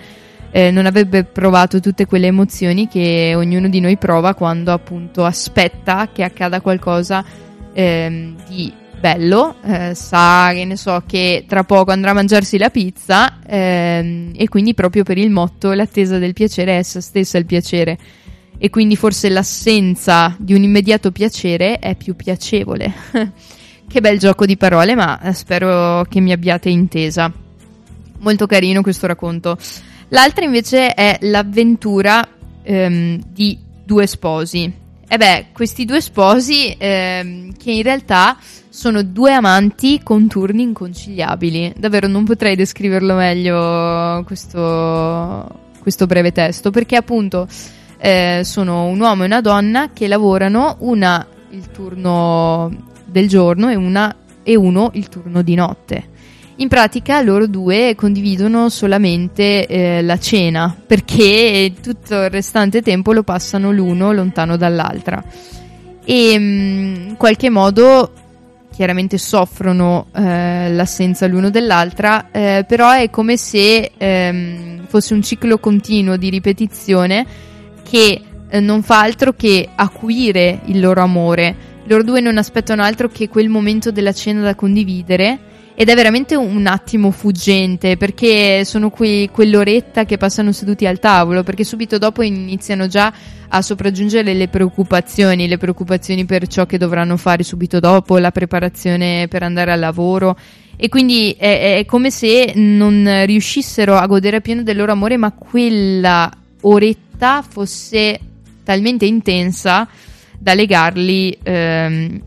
eh, non avrebbe provato tutte quelle emozioni che ognuno di noi prova quando appunto aspetta che accada qualcosa eh, di bello, eh, sa che ne so che tra poco andrà a mangiarsi la pizza ehm, e quindi proprio per il motto l'attesa del piacere è essa stessa il piacere e quindi forse l'assenza di un immediato piacere è più piacevole. Che bel gioco di parole, ma eh, spero che mi abbiate intesa. Molto carino questo racconto. L'altra invece è l'avventura ehm, di due sposi. E beh, questi due sposi ehm, che in realtà sono due amanti con turni inconciliabili. Davvero non potrei descriverlo meglio questo, questo breve testo, perché appunto eh, sono un uomo e una donna che lavorano una il turno del giorno e, una, e uno il turno di notte. In pratica loro due condividono solamente eh, la cena perché tutto il restante tempo lo passano l'uno lontano dall'altra e mm, in qualche modo chiaramente soffrono eh, l'assenza l'uno dell'altra, eh, però è come se ehm, fosse un ciclo continuo di ripetizione che eh, non fa altro che acuire il loro amore loro due non aspettano altro che quel momento della cena da condividere ed è veramente un attimo fuggente perché sono quei, quell'oretta che passano seduti al tavolo perché subito dopo iniziano già a sopraggiungere le preoccupazioni, le preoccupazioni per ciò che dovranno fare subito dopo, la preparazione per andare al lavoro. E quindi è, è come se non riuscissero a godere appieno del loro amore ma quella oretta fosse talmente intensa da legarli ehm,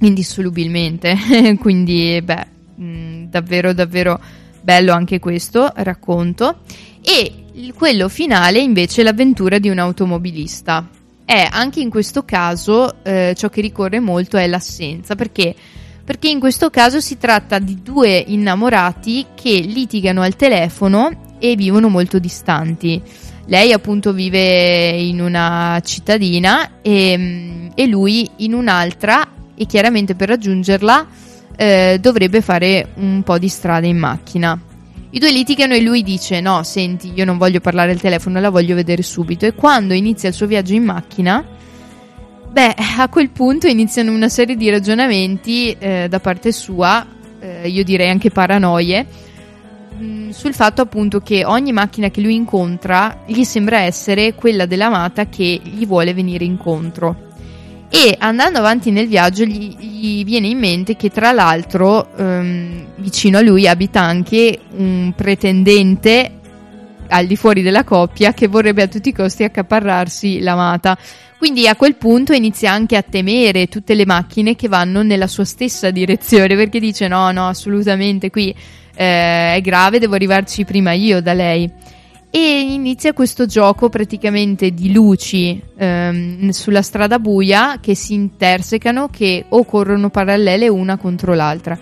indissolubilmente. Quindi beh mh, mm, davvero davvero bello anche questo racconto. E quello finale invece è l'avventura di un automobilista. È anche in questo caso eh, ciò che ricorre molto è l'assenza. Perché? Perché in questo caso si tratta di due innamorati che litigano al telefono e vivono molto distanti. Lei appunto vive in una cittadina e, mm, e lui in un'altra e chiaramente per raggiungerla eh, dovrebbe fare un po' di strada in macchina. I due litigano e lui dice no, senti, io non voglio parlare al telefono, la voglio vedere subito. E quando inizia il suo viaggio in macchina, beh, a quel punto iniziano una serie di ragionamenti eh, da parte sua, eh, io direi anche paranoie, mh, sul fatto appunto che ogni macchina che lui incontra gli sembra essere quella dell'amata che gli vuole venire incontro. E andando avanti nel viaggio gli, gli viene in mente che tra l'altro ehm, vicino a lui abita anche un pretendente al di fuori della coppia che vorrebbe a tutti i costi accaparrarsi l'amata. Quindi a quel punto inizia anche a temere tutte le macchine che vanno nella sua stessa direzione perché dice no, no, assolutamente qui eh, è grave, devo arrivarci prima io da lei. E inizia questo gioco praticamente di luci ehm, sulla strada buia che si intersecano, che o corrono parallele una contro l'altra.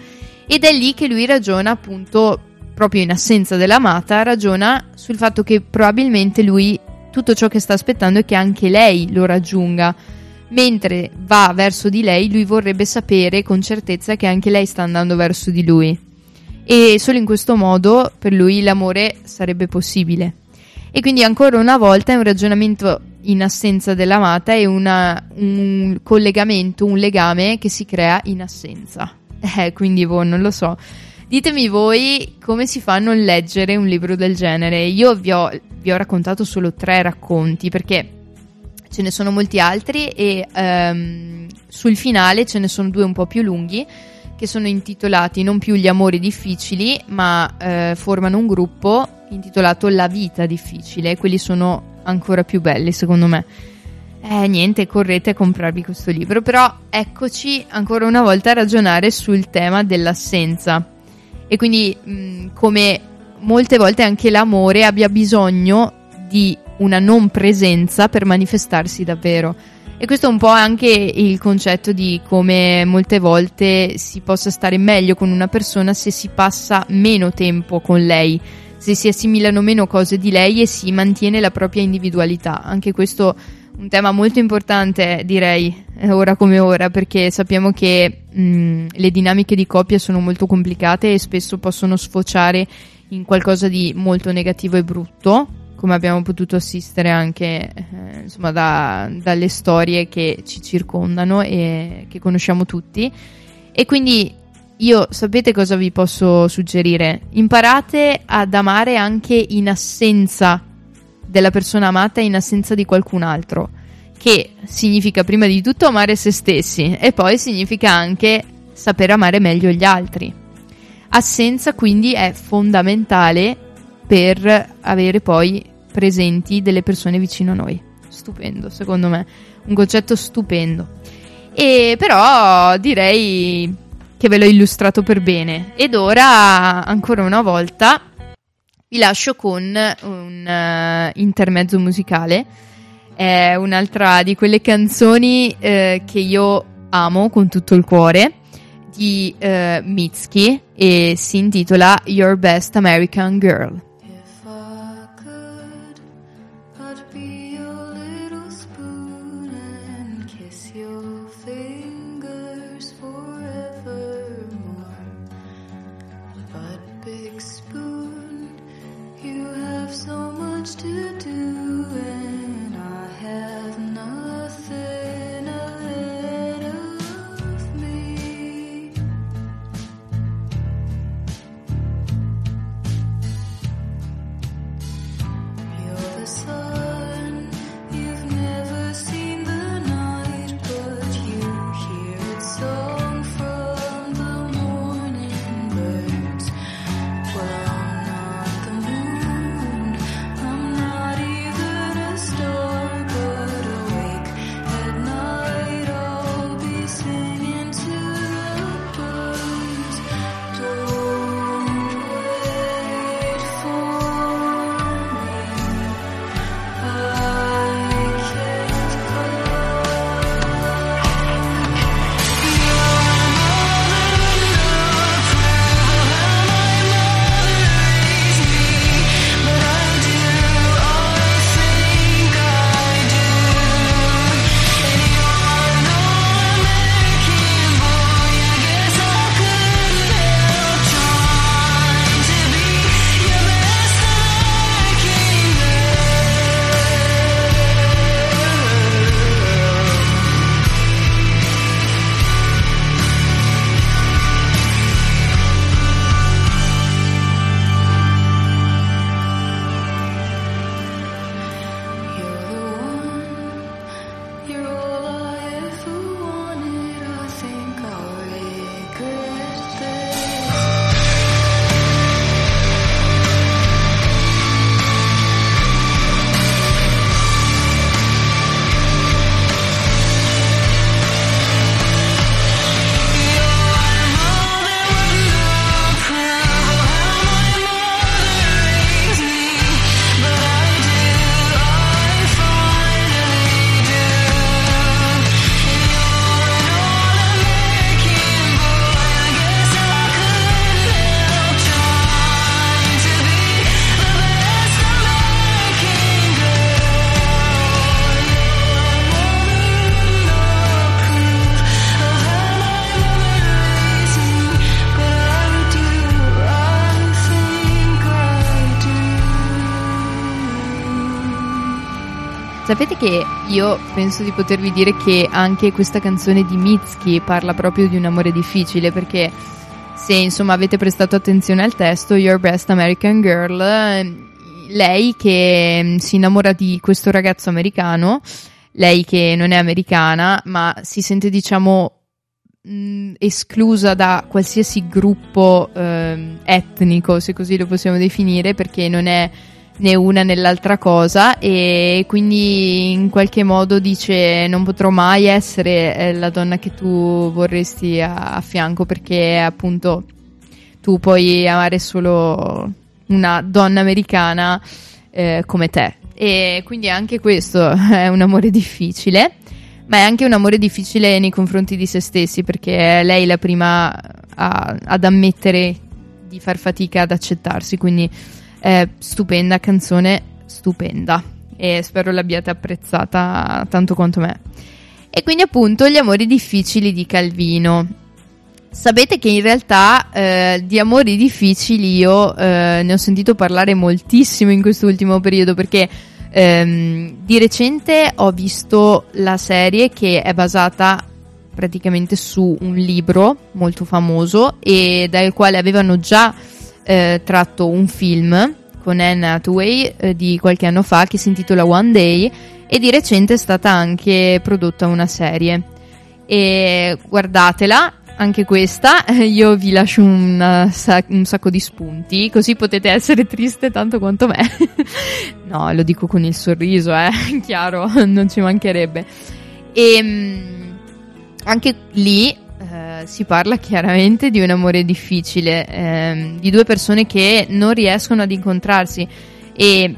Ed è lì che lui ragiona appunto proprio in assenza dell'amata, ragiona sul fatto che probabilmente lui tutto ciò che sta aspettando è che anche lei lo raggiunga. Mentre va verso di lei, lui vorrebbe sapere con certezza che anche lei sta andando verso di lui. E solo in questo modo per lui l'amore sarebbe possibile. E quindi ancora una volta è un ragionamento in assenza dell'amata e una- un collegamento, un legame che si crea in assenza. Eh, quindi boh, non lo so. Ditemi voi come si fa a non leggere un libro del genere. Io vi ho, vi ho raccontato solo tre racconti perché ce ne sono molti altri e ehm, sul finale ce ne sono due un po' più lunghi che sono intitolati non più Gli amori difficili ma eh, formano un gruppo intitolato La vita difficile. Quelli sono ancora più belli secondo me. Eh, niente, correte a comprarvi questo libro, però eccoci ancora una volta a ragionare sul tema dell'assenza. E quindi mh, come molte volte anche l'amore abbia bisogno di una non presenza per manifestarsi davvero. E questo è un po' anche il concetto di come molte volte si possa stare meglio con una persona se si passa meno tempo con lei, se si assimilano meno cose di lei e si mantiene la propria individualità. Anche questo un tema molto importante, direi, eh, ora come ora, perché sappiamo che mh, le dinamiche di coppia sono molto complicate e spesso possono sfociare in qualcosa di molto negativo e brutto, come abbiamo potuto assistere anche eh, insomma, da- dalle storie che ci circondano e che conosciamo tutti. E quindi io sapete cosa vi posso suggerire? Imparate ad amare anche in assenza della persona amata, in assenza di qualcun altro, che significa prima di tutto amare se stessi e poi significa anche saper amare meglio gli altri. Assenza quindi è fondamentale per avere poi presenti delle persone vicino a noi. Stupendo, secondo me, un concetto stupendo. E però direi che ve l'ho illustrato per bene. Ed ora, ancora una volta, vi lascio con un eh, intermezzo musicale. È un'altra di quelle canzoni eh, che io amo con tutto il cuore di eh, Mitski e si intitola Your Best American Girl. Sapete che io penso di potervi dire che anche questa canzone di Mitski parla proprio di un amore difficile perché se insomma avete prestato attenzione al testo Your Best American Girl lei che mm, si innamora di questo ragazzo americano lei che non è americana ma si sente diciamo mm, esclusa da qualsiasi gruppo eh, etnico se così lo possiamo definire perché non è né una né l'altra cosa e quindi in qualche modo dice non potrò mai essere eh, la donna che tu vorresti a, a fianco perché appunto tu puoi amare solo una donna americana eh, come te. E quindi anche questo è un amore difficile ma è anche un amore difficile nei confronti di se stessi perché è lei la prima a, ad ammettere di far fatica ad accettarsi quindi eh, stupenda canzone, stupenda. E spero l'abbiate apprezzata tanto quanto me. E quindi appunto gli amori difficili di Calvino. Sapete che in realtà eh, di amori difficili io eh, ne ho sentito parlare moltissimo in quest'ultimo periodo perché ehm, di recente ho visto la serie che è basata praticamente su un libro molto famoso e dal quale avevano già eh, tratto un film con Anne Hathaway eh, di qualche anno fa che si intitola One Day e di recente è stata anche prodotta una serie. E guardatela, anche questa, io vi lascio un, un sacco di spunti, così potete essere triste tanto quanto me. no, lo dico con il sorriso, eh, chiaro, non ci mancherebbe. E ehm, anche lì eh, si parla chiaramente di un amore difficile, ehm, di due persone che non riescono ad incontrarsi e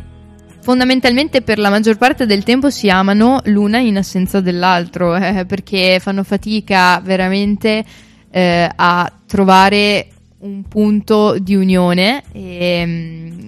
fondamentalmente per la maggior parte del tempo si amano l'una in assenza dell'altro eh, perché fanno fatica veramente eh, a trovare un punto di unione e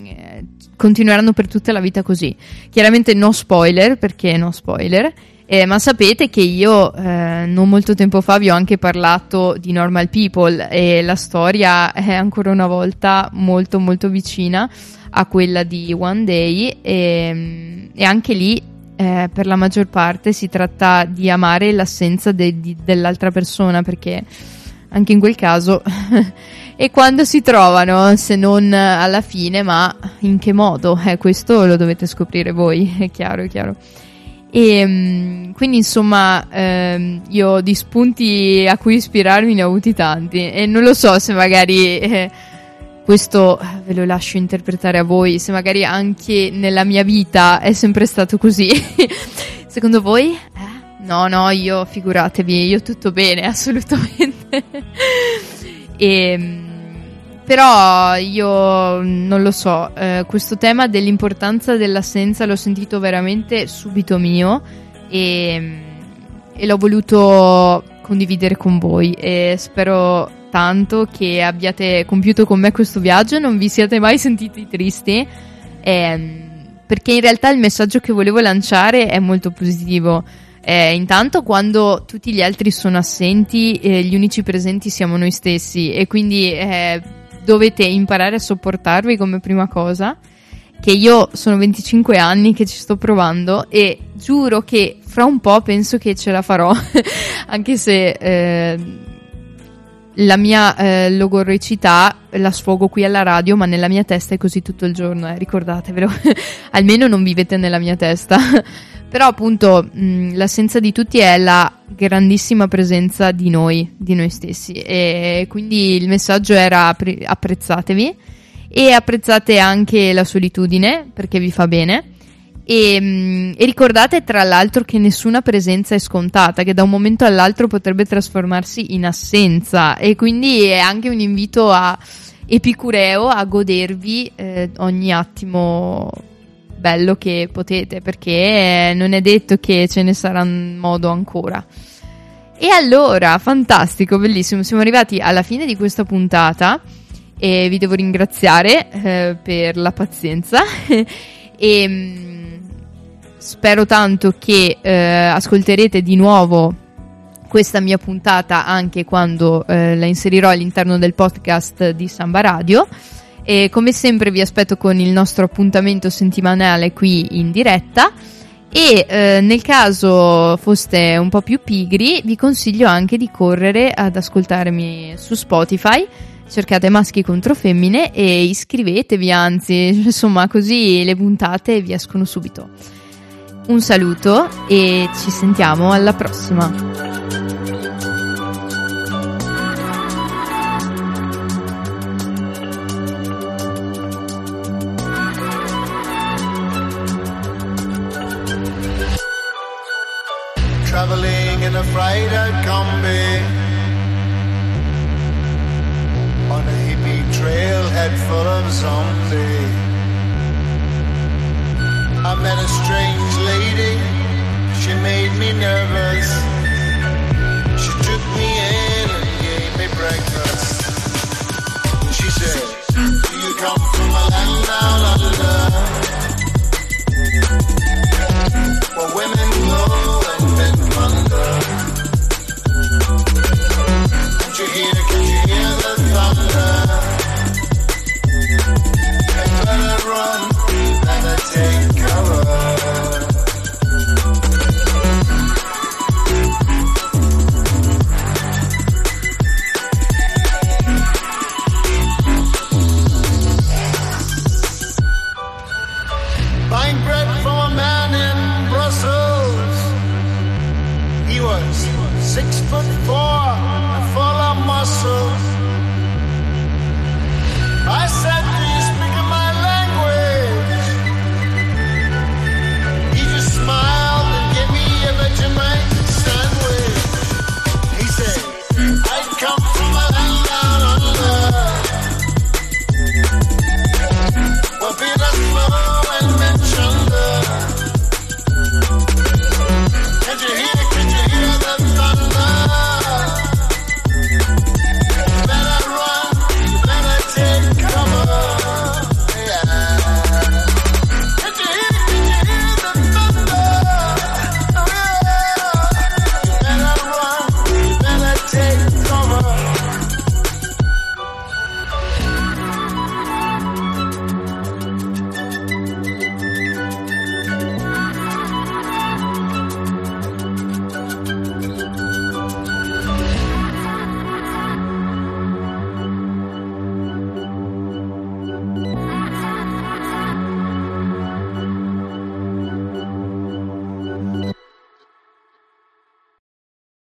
eh, continueranno per tutta la vita così. Chiaramente no spoiler perché no spoiler. Eh, ma sapete che io eh, non molto tempo fa vi ho anche parlato di Normal People e la storia è ancora una volta molto molto vicina a quella di One Day e, e anche lì eh, per la maggior parte si tratta di amare l'assenza de, di, dell'altra persona perché anche in quel caso e quando si trovano se non alla fine ma in che modo? Eh, questo lo dovete scoprire voi è chiaro è chiaro e mm, quindi insomma ehm, io di spunti a cui ispirarmi ne ho avuti tanti e non lo so se magari eh, questo ve lo lascio interpretare a voi, se magari anche nella mia vita è sempre stato così. Secondo voi? Eh? No, no, io figuratevi, io tutto bene, assolutamente. e mm, però io non lo so, eh, questo tema dell'importanza dell'assenza l'ho sentito veramente subito mio e, e l'ho voluto condividere con voi e spero tanto che abbiate compiuto con me questo viaggio, non vi siate mai sentiti tristi, eh, perché in realtà il messaggio che volevo lanciare è molto positivo. Eh, intanto quando tutti gli altri sono assenti, eh, gli unici presenti siamo noi stessi e quindi eh, dovete imparare a sopportarvi come prima cosa. Che io sono 25 anni che ci sto provando e giuro che fra un po' penso che ce la farò, anche se eh, la mia eh, logoricità la sfogo qui alla radio, ma nella mia testa è così tutto il giorno, eh, ricordatevelo. Almeno non vivete nella mia testa. Però appunto mh, l'assenza di tutti è la grandissima presenza di noi, di noi stessi. E quindi il messaggio era appre- apprezzatevi e apprezzate anche la solitudine perché vi fa bene. E, mh, e, ricordate tra l'altro che nessuna presenza è scontata, che da un momento all'altro potrebbe trasformarsi in assenza e quindi è anche un invito a epicureo a godervi eh, ogni attimo bello che potete, perché non è detto che ce ne sarà modo ancora. E allora, fantastico, bellissimo, siamo arrivati alla fine di questa puntata e vi devo ringraziare eh, per la pazienza e mm, spero tanto che eh, ascolterete di nuovo questa mia puntata anche quando eh, la inserirò all'interno del podcast di Samba Radio. E come sempre vi aspetto con il nostro appuntamento settimanale qui in diretta. E eh, nel caso foste un po' più pigri vi consiglio anche di correre ad ascoltarmi su Spotify. Cercate maschi contro femmine e iscrivetevi anzi insomma così le puntate vi escono subito. Un saluto e ci sentiamo alla prossima. from a land down.